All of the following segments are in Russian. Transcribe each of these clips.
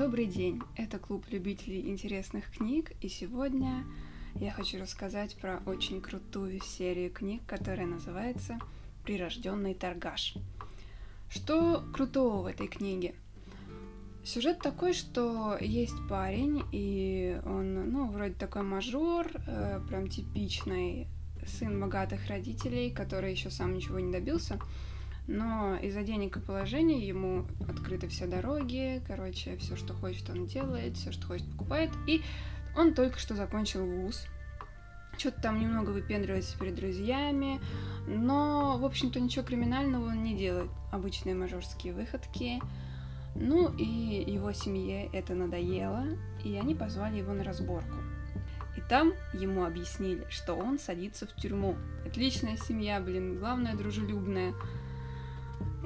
Добрый день, это клуб любителей интересных книг, и сегодня я хочу рассказать про очень крутую серию книг, которая называется «Прирожденный торгаш». Что крутого в этой книге? Сюжет такой, что есть парень, и он, ну, вроде такой мажор, э, прям типичный сын богатых родителей, который еще сам ничего не добился, но из-за денег и положения ему открыты все дороги, короче, все, что хочет, он делает, все, что хочет, покупает, и он только что закончил вуз, что-то там немного выпендривается перед друзьями, но, в общем-то, ничего криминального он не делает. Обычные мажорские выходки. Ну и его семье это надоело, и они позвали его на разборку. И там ему объяснили, что он садится в тюрьму. Отличная семья, блин, главное дружелюбная.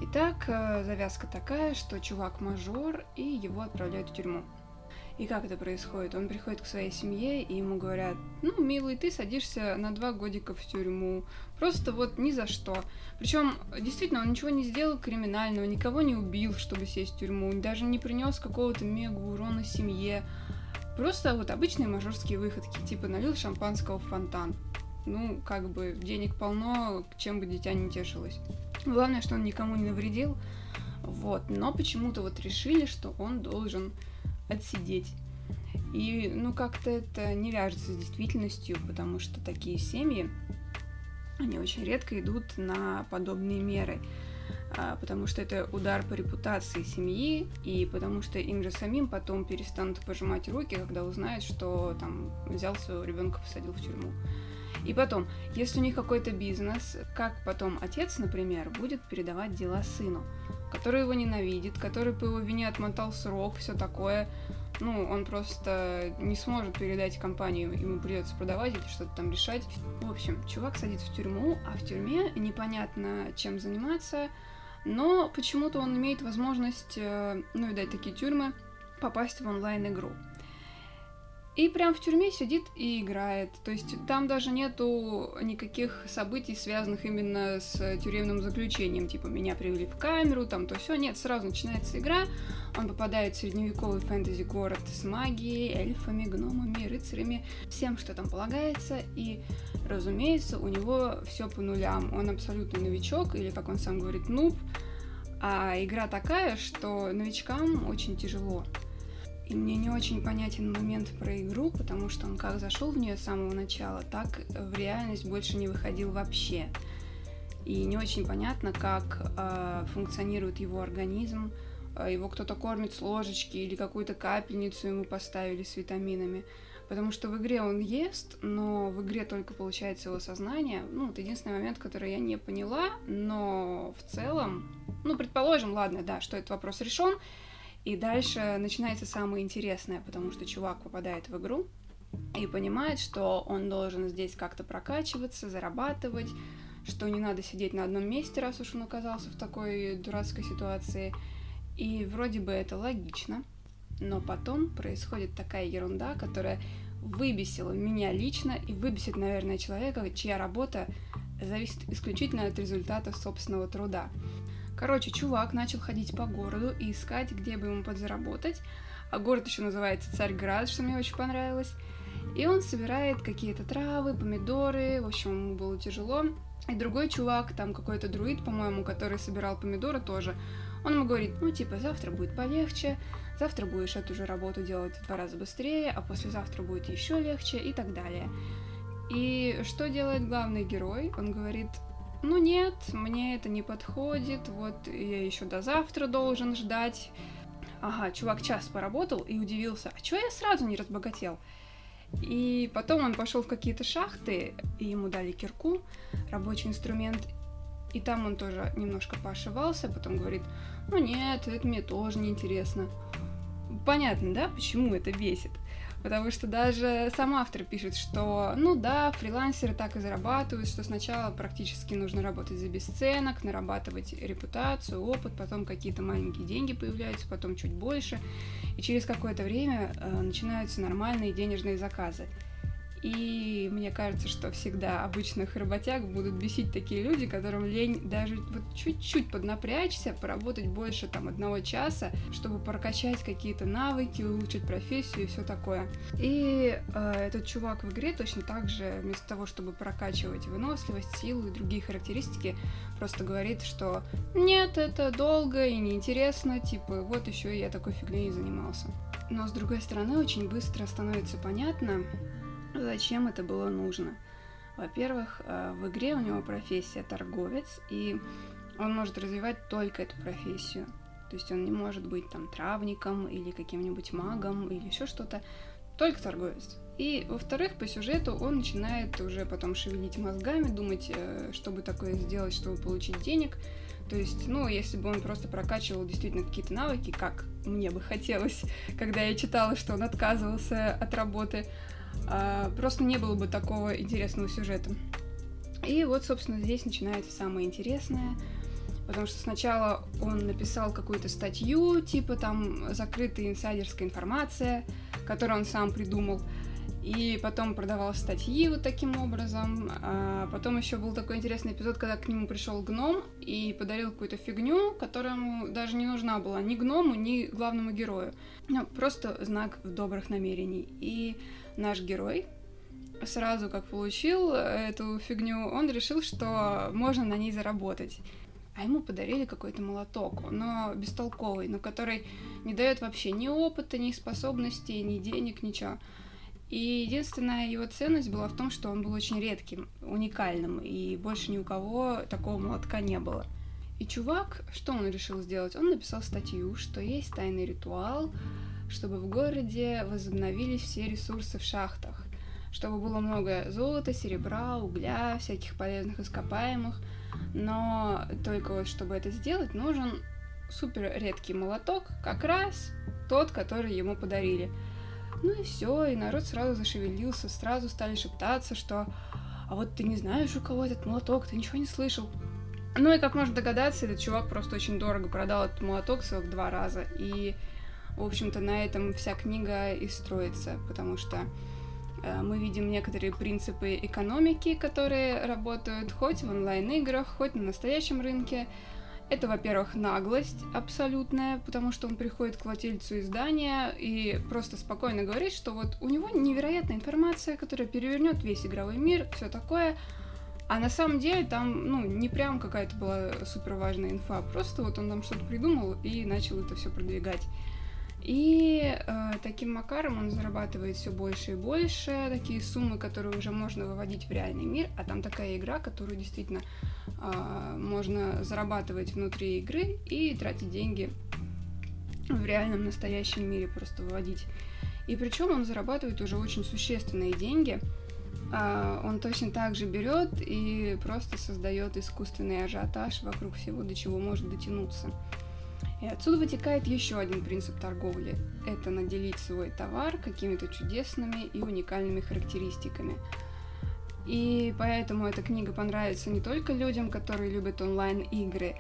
Итак, э, завязка такая, что чувак мажор, и его отправляют в тюрьму. И как это происходит? Он приходит к своей семье, и ему говорят, ну, милый, ты садишься на два годика в тюрьму. Просто вот ни за что. Причем, действительно, он ничего не сделал криминального, никого не убил, чтобы сесть в тюрьму, даже не принес какого-то мега урона семье. Просто вот обычные мажорские выходки, типа налил шампанского в фонтан. Ну, как бы, денег полно, чем бы дитя не тешилось. Главное, что он никому не навредил. Вот, но почему-то вот решили, что он должен отсидеть. И, ну, как-то это не вяжется с действительностью, потому что такие семьи, они очень редко идут на подобные меры, потому что это удар по репутации семьи, и потому что им же самим потом перестанут пожимать руки, когда узнают, что там взял своего ребенка, посадил в тюрьму. И потом, если у них какой-то бизнес, как потом отец, например, будет передавать дела сыну? который его ненавидит, который по его вине отмотал срок, все такое. Ну, он просто не сможет передать компанию, ему придется продавать или что-то там решать. В общем, чувак садится в тюрьму, а в тюрьме непонятно чем заниматься, но почему-то он имеет возможность, э, ну, видать, такие тюрьмы, попасть в онлайн-игру. И прям в тюрьме сидит и играет. То есть там даже нету никаких событий, связанных именно с тюремным заключением. Типа меня привели в камеру, там то все. Нет, сразу начинается игра. Он попадает в средневековый фэнтези-город с магией, эльфами, гномами, рыцарями, всем, что там полагается. И, разумеется, у него все по нулям. Он абсолютно новичок, или, как он сам говорит, нуб. А игра такая, что новичкам очень тяжело. И мне не очень понятен момент про игру, потому что он как зашел в нее с самого начала, так в реальность больше не выходил вообще. И не очень понятно, как э, функционирует его организм. Э, его кто-то кормит с ложечки или какую-то капельницу ему поставили с витаминами. Потому что в игре он ест, но в игре только получается его сознание. Ну, это единственный момент, который я не поняла, но в целом, ну, предположим, ладно, да, что этот вопрос решен, и дальше начинается самое интересное, потому что чувак попадает в игру и понимает, что он должен здесь как-то прокачиваться, зарабатывать, что не надо сидеть на одном месте, раз уж он оказался в такой дурацкой ситуации. И вроде бы это логично, но потом происходит такая ерунда, которая выбесила меня лично и выбесит, наверное, человека, чья работа зависит исключительно от результата собственного труда. Короче, чувак начал ходить по городу и искать, где бы ему подзаработать. А город еще называется Царьград, что мне очень понравилось. И он собирает какие-то травы, помидоры, в общем, ему было тяжело. И другой чувак, там какой-то друид, по-моему, который собирал помидоры тоже, он ему говорит, ну, типа, завтра будет полегче, завтра будешь эту же работу делать в два раза быстрее, а послезавтра будет еще легче и так далее. И что делает главный герой? Он говорит, ну нет, мне это не подходит, вот я еще до завтра должен ждать. Ага, чувак час поработал и удивился, а чего я сразу не разбогател? И потом он пошел в какие-то шахты, и ему дали кирку, рабочий инструмент, и там он тоже немножко поошивался, потом говорит, ну нет, это мне тоже не интересно. Понятно, да, почему это бесит? Потому что даже сам автор пишет, что, ну да, фрилансеры так и зарабатывают, что сначала практически нужно работать за бесценок, нарабатывать репутацию, опыт, потом какие-то маленькие деньги появляются, потом чуть больше, и через какое-то время э, начинаются нормальные денежные заказы. И мне кажется, что всегда обычных работяг будут бесить такие люди, которым лень даже вот чуть-чуть поднапрячься, поработать больше там одного часа, чтобы прокачать какие-то навыки, улучшить профессию и все такое. И э, этот чувак в игре точно так же, вместо того, чтобы прокачивать выносливость, силу и другие характеристики, просто говорит, что нет, это долго и неинтересно, типа вот еще я такой фигней занимался. Но с другой стороны, очень быстро становится понятно, Зачем это было нужно? Во-первых, э, в игре у него профессия торговец, и он может развивать только эту профессию. То есть он не может быть там травником или каким-нибудь магом или еще что-то, только торговец. И, во-вторых, по сюжету он начинает уже потом шевелить мозгами, думать, э, чтобы такое сделать, чтобы получить денег. То есть, ну, если бы он просто прокачивал действительно какие-то навыки, как мне бы хотелось, когда я читала, что он отказывался от работы, просто не было бы такого интересного сюжета. И вот, собственно, здесь начинается самое интересное, потому что сначала он написал какую-то статью, типа там закрытая инсайдерская информация, которую он сам придумал, и потом продавал статьи вот таким образом. А потом еще был такой интересный эпизод, когда к нему пришел гном и подарил какую-то фигню, которая ему даже не нужна была ни гному, ни главному герою. Ну, просто знак добрых намерений. И наш герой сразу как получил эту фигню, он решил, что можно на ней заработать. А ему подарили какой-то молоток, но бестолковый, но который не дает вообще ни опыта, ни способностей, ни денег, ничего. И единственная его ценность была в том, что он был очень редким, уникальным, и больше ни у кого такого молотка не было. И чувак, что он решил сделать? Он написал статью, что есть тайный ритуал, чтобы в городе возобновились все ресурсы в шахтах, чтобы было много золота, серебра, угля, всяких полезных ископаемых, но только вот чтобы это сделать, нужен супер редкий молоток, как раз тот, который ему подарили. Ну и все, и народ сразу зашевелился, сразу стали шептаться, что «А вот ты не знаешь, у кого этот молоток, ты ничего не слышал». Ну и как можно догадаться, этот чувак просто очень дорого продал этот молоток целых два раза, и в общем-то, на этом вся книга и строится, потому что э, мы видим некоторые принципы экономики, которые работают хоть в онлайн-играх, хоть на настоящем рынке. Это, во-первых, наглость абсолютная, потому что он приходит к владельцу издания и просто спокойно говорит, что вот у него невероятная информация, которая перевернет весь игровой мир, все такое. А на самом деле там, ну, не прям какая-то была супер важная инфа, просто вот он там что-то придумал и начал это все продвигать. И э, таким макаром он зарабатывает все больше и больше, такие суммы, которые уже можно выводить в реальный мир, а там такая игра, которую действительно э, можно зарабатывать внутри игры и тратить деньги в реальном настоящем мире, просто выводить. И причем он зарабатывает уже очень существенные деньги. Э, он точно так же берет и просто создает искусственный ажиотаж вокруг всего, до чего может дотянуться. И отсюда вытекает еще один принцип торговли. Это наделить свой товар какими-то чудесными и уникальными характеристиками. И поэтому эта книга понравится не только людям, которые любят онлайн-игры.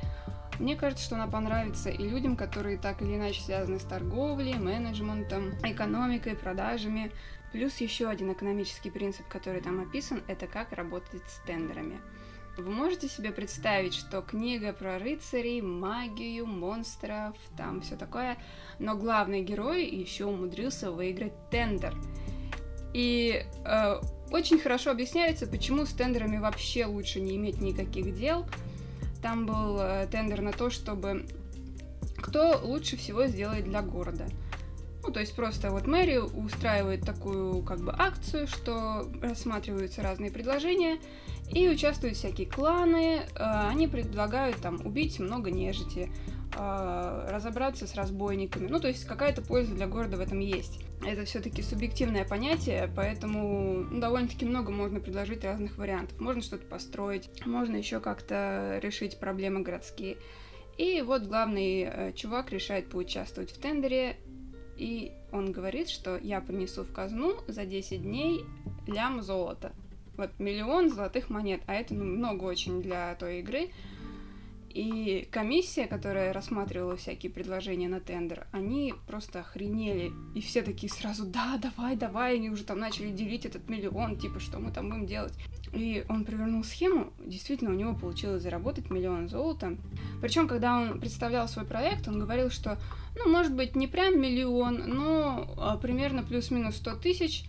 Мне кажется, что она понравится и людям, которые так или иначе связаны с торговлей, менеджментом, экономикой, продажами. Плюс еще один экономический принцип, который там описан, это как работать с тендерами. Вы можете себе представить, что книга про рыцарей, магию, монстров, там все такое, но главный герой еще умудрился выиграть тендер. И э, очень хорошо объясняется, почему с тендерами вообще лучше не иметь никаких дел. Там был э, тендер на то, чтобы кто лучше всего сделает для города. Ну, то есть просто вот мэрия устраивает такую как бы акцию, что рассматриваются разные предложения, и участвуют всякие кланы, э, они предлагают там убить много нежити, э, разобраться с разбойниками. Ну, то есть какая-то польза для города в этом есть. Это все-таки субъективное понятие, поэтому ну, довольно-таки много можно предложить разных вариантов. Можно что-то построить, можно еще как-то решить проблемы городские. И вот главный э, чувак решает поучаствовать в тендере, и он говорит, что я принесу в казну за 10 дней лям золота. Вот миллион золотых монет, а это ну, много очень для той игры. И комиссия, которая рассматривала всякие предложения на тендер, они просто охренели. И все такие сразу, да, давай, давай, они уже там начали делить этот миллион, типа, что мы там будем делать. И он провернул схему, действительно, у него получилось заработать миллион золота. Причем, когда он представлял свой проект, он говорил, что, ну, может быть, не прям миллион, но а, примерно плюс-минус 100 тысяч,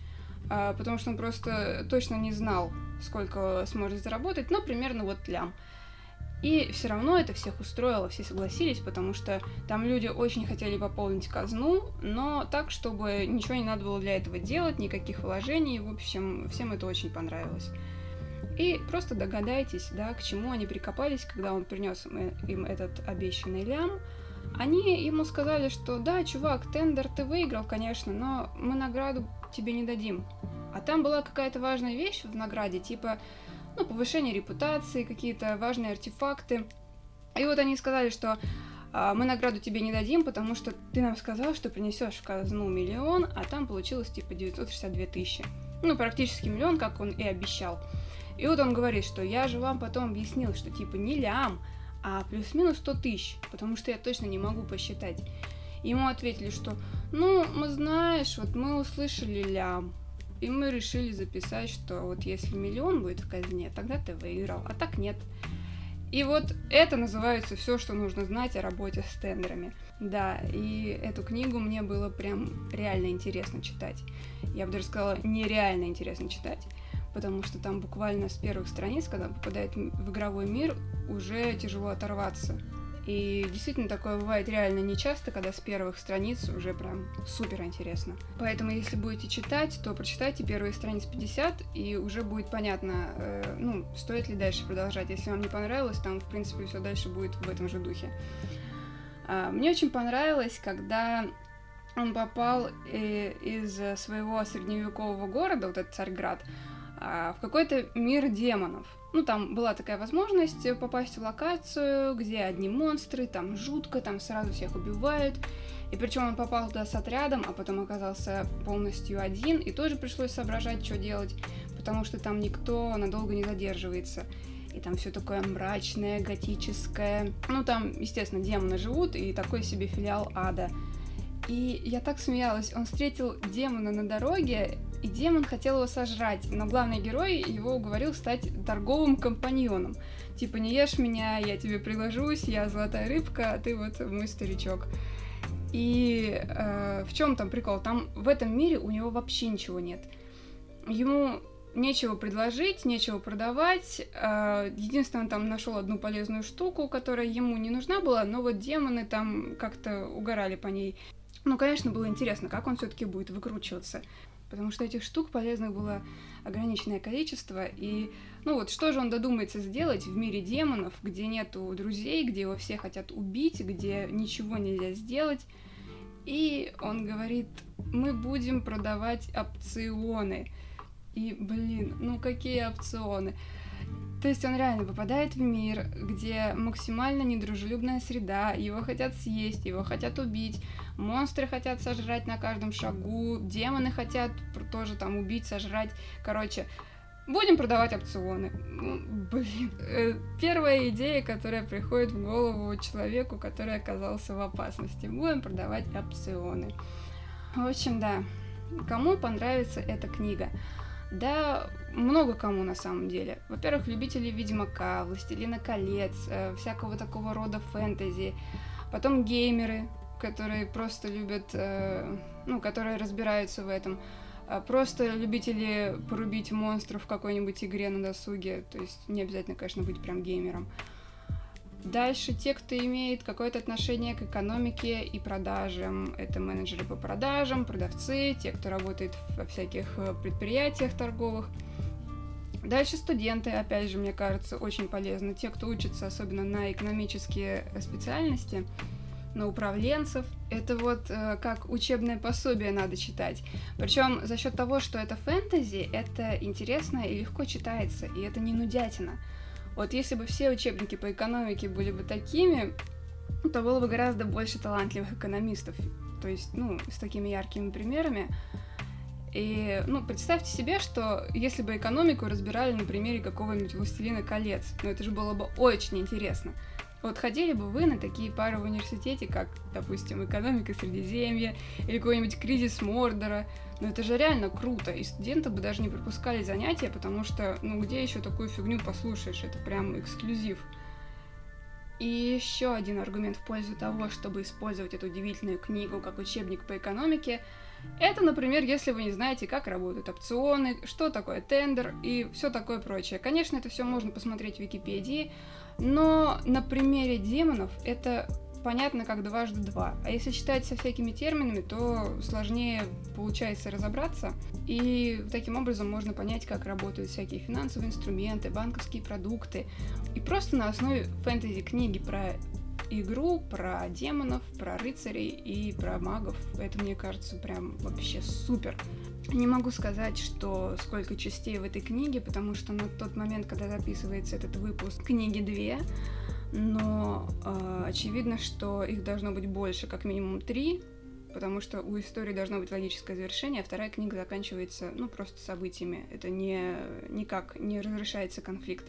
а, потому что он просто точно не знал, сколько сможет заработать, но примерно вот лям. И все равно это всех устроило, все согласились, потому что там люди очень хотели пополнить казну, но так, чтобы ничего не надо было для этого делать, никаких вложений, в общем, всем это очень понравилось. И просто догадайтесь, да, к чему они прикопались, когда он принес им этот обещанный лям. Они ему сказали, что да, чувак, тендер ты выиграл, конечно, но мы награду тебе не дадим. А там была какая-то важная вещь в награде, типа ну, повышение репутации, какие-то важные артефакты. И вот они сказали, что а, мы награду тебе не дадим, потому что ты нам сказал, что принесешь в казну миллион, а там получилось типа 962 тысячи. Ну, практически миллион, как он и обещал. И вот он говорит, что я же вам потом объяснил, что типа не лям, а плюс-минус 100 тысяч, потому что я точно не могу посчитать. Ему ответили, что ну, мы знаешь, вот мы услышали лям, и мы решили записать, что вот если миллион будет в казне, тогда ты выиграл, а так нет. И вот это называется все, что нужно знать о работе с тендерами. Да, и эту книгу мне было прям реально интересно читать. Я бы даже сказала, нереально интересно читать, потому что там буквально с первых страниц, когда попадает в игровой мир, уже тяжело оторваться. И действительно такое бывает реально нечасто, когда с первых страниц уже прям супер интересно. Поэтому если будете читать, то прочитайте первые страниц 50, и уже будет понятно, э, ну, стоит ли дальше продолжать. Если вам не понравилось, там, в принципе, все дальше будет в этом же духе. А, мне очень понравилось, когда он попал э, из своего средневекового города, вот этот Царьград, в какой-то мир демонов. Ну, там была такая возможность попасть в локацию, где одни монстры, там жутко, там сразу всех убивают. И причем он попал туда с отрядом, а потом оказался полностью один, и тоже пришлось соображать, что делать, потому что там никто надолго не задерживается. И там все такое мрачное, готическое. Ну, там, естественно, демоны живут, и такой себе филиал ада. И я так смеялась. Он встретил демона на дороге, и демон хотел его сожрать, но главный герой его уговорил стать торговым компаньоном. Типа, не ешь меня, я тебе приложусь, я золотая рыбка, а ты вот мой старичок. И э, в чем там прикол? Там в этом мире у него вообще ничего нет. Ему нечего предложить, нечего продавать. Э, единственное, он там нашел одну полезную штуку, которая ему не нужна была, но вот демоны там как-то угорали по ней. Ну, конечно, было интересно, как он все-таки будет выкручиваться потому что этих штук полезных было ограниченное количество, и, ну вот, что же он додумается сделать в мире демонов, где нету друзей, где его все хотят убить, где ничего нельзя сделать, и он говорит, мы будем продавать опционы. И, блин, ну какие опционы? То есть он реально попадает в мир, где максимально недружелюбная среда, его хотят съесть, его хотят убить, монстры хотят сожрать на каждом шагу, демоны хотят тоже там убить, сожрать. Короче, будем продавать опционы. Блин, э, первая идея, которая приходит в голову человеку, который оказался в опасности. Будем продавать опционы. В общем, да, кому понравится эта книга? Да, много кому на самом деле. Во-первых, любители Ведьмака, Властелина колец, э, всякого такого рода фэнтези. Потом геймеры, которые просто любят, э, ну, которые разбираются в этом. А просто любители порубить монстров в какой-нибудь игре на досуге. То есть не обязательно, конечно, быть прям геймером. Дальше те, кто имеет какое-то отношение к экономике и продажам. Это менеджеры по продажам, продавцы, те, кто работает во всяких э, предприятиях торговых. Дальше студенты, опять же, мне кажется, очень полезно. Те, кто учится особенно на экономические специальности, на управленцев. Это вот э, как учебное пособие надо читать. Причем за счет того, что это фэнтези, это интересно и легко читается, и это не нудятина. Вот если бы все учебники по экономике были бы такими, то было бы гораздо больше талантливых экономистов. То есть, ну, с такими яркими примерами. И, ну, представьте себе, что если бы экономику разбирали на примере какого-нибудь «Властелина колец», ну, это же было бы очень интересно. Вот ходили бы вы на такие пары в университете, как, допустим, экономика Средиземья или какой-нибудь кризис Мордора. Ну это же реально круто, и студенты бы даже не пропускали занятия, потому что, ну где еще такую фигню послушаешь, это прям эксклюзив. И еще один аргумент в пользу того, чтобы использовать эту удивительную книгу как учебник по экономике, это, например, если вы не знаете, как работают опционы, что такое тендер и все такое прочее. Конечно, это все можно посмотреть в Википедии, но на примере демонов это понятно как дважды два. А если читать со всякими терминами, то сложнее получается разобраться. И таким образом можно понять, как работают всякие финансовые инструменты, банковские продукты. И просто на основе фэнтези-книги про игру про демонов, про рыцарей и про магов. Это, мне кажется, прям вообще супер. Не могу сказать, что сколько частей в этой книге, потому что на тот момент, когда записывается этот выпуск, книги две, но э, очевидно, что их должно быть больше, как минимум три, потому что у истории должно быть логическое завершение, а вторая книга заканчивается, ну, просто событиями. Это не, никак не разрешается конфликт.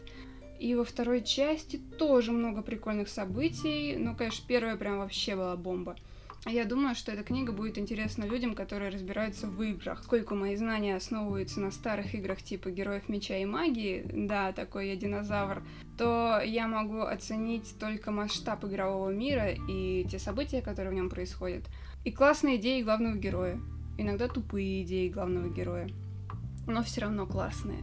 И во второй части тоже много прикольных событий, но, конечно, первая прям вообще была бомба. Я думаю, что эта книга будет интересна людям, которые разбираются в играх. Сколько мои знания основываются на старых играх типа Героев Меча и Магии, да, такой я динозавр, то я могу оценить только масштаб игрового мира и те события, которые в нем происходят. И классные идеи главного героя. Иногда тупые идеи главного героя. Но все равно классные.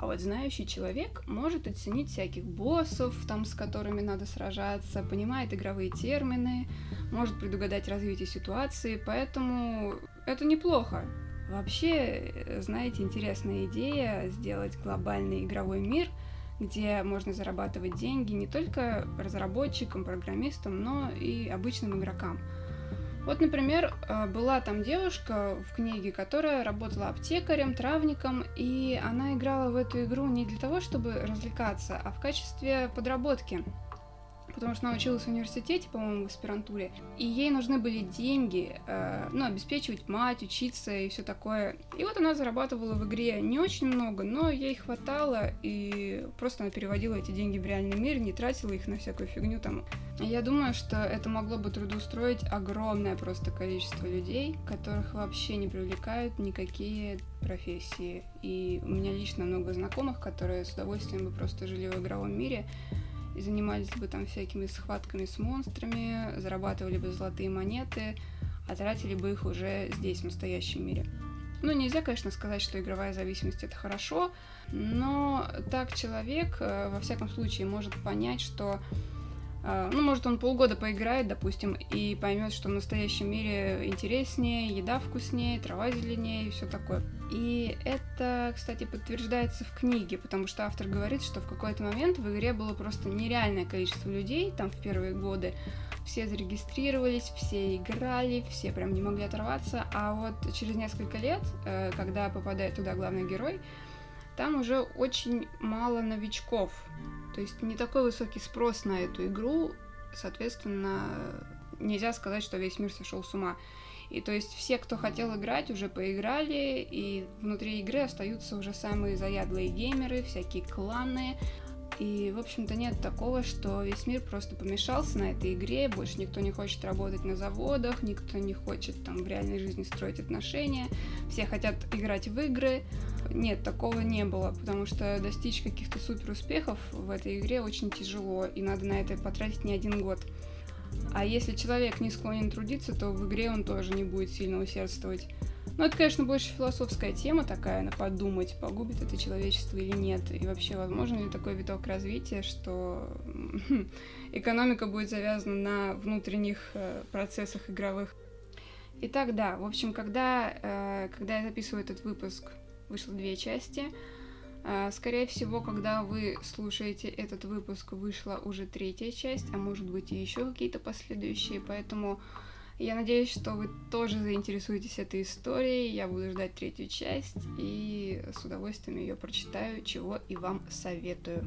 А вот знающий человек может оценить всяких боссов, там, с которыми надо сражаться, понимает игровые термины, может предугадать развитие ситуации, поэтому это неплохо. Вообще, знаете, интересная идея сделать глобальный игровой мир, где можно зарабатывать деньги не только разработчикам, программистам, но и обычным игрокам – вот, например, э, была там девушка в книге, которая работала аптекарем, травником, и она играла в эту игру не для того, чтобы развлекаться, а в качестве подработки потому что она училась в университете, по-моему, в аспирантуре, и ей нужны были деньги, э, ну, обеспечивать мать, учиться и все такое. И вот она зарабатывала в игре не очень много, но ей хватало, и просто она переводила эти деньги в реальный мир, не тратила их на всякую фигню там. Я думаю, что это могло бы трудоустроить огромное просто количество людей, которых вообще не привлекают никакие профессии. И у меня лично много знакомых, которые с удовольствием бы просто жили в игровом мире, и занимались бы там всякими схватками с монстрами, зарабатывали бы золотые монеты, а тратили бы их уже здесь, в настоящем мире. Ну, нельзя, конечно, сказать, что игровая зависимость это хорошо, но так человек, э, во всяком случае, может понять, что ну, может, он полгода поиграет, допустим, и поймет, что в настоящем мире интереснее, еда вкуснее, трава зеленее и все такое. И это, кстати, подтверждается в книге, потому что автор говорит, что в какой-то момент в игре было просто нереальное количество людей, там в первые годы, все зарегистрировались, все играли, все прям не могли оторваться, а вот через несколько лет, э, когда попадает туда главный герой, там уже очень мало новичков, то есть не такой высокий спрос на эту игру, соответственно, нельзя сказать, что весь мир сошел с ума. И то есть все, кто хотел играть, уже поиграли, и внутри игры остаются уже самые заядлые геймеры, всякие кланы, и, в общем-то, нет такого, что весь мир просто помешался на этой игре, больше никто не хочет работать на заводах, никто не хочет там в реальной жизни строить отношения, все хотят играть в игры. Нет, такого не было, потому что достичь каких-то супер успехов в этой игре очень тяжело, и надо на это потратить не один год. А если человек не склонен трудиться, то в игре он тоже не будет сильно усердствовать. Ну, это, конечно, больше философская тема такая, на подумать, погубит это человечество или нет. И вообще, возможно ли такой виток развития, что экономика будет завязана на внутренних э, процессах игровых. Итак, да, в общем, когда, э, когда я записываю этот выпуск, вышло две части. Э, скорее всего, когда вы слушаете этот выпуск, вышла уже третья часть, а может быть и еще какие-то последующие, поэтому я надеюсь, что вы тоже заинтересуетесь этой историей. Я буду ждать третью часть и с удовольствием ее прочитаю, чего и вам советую.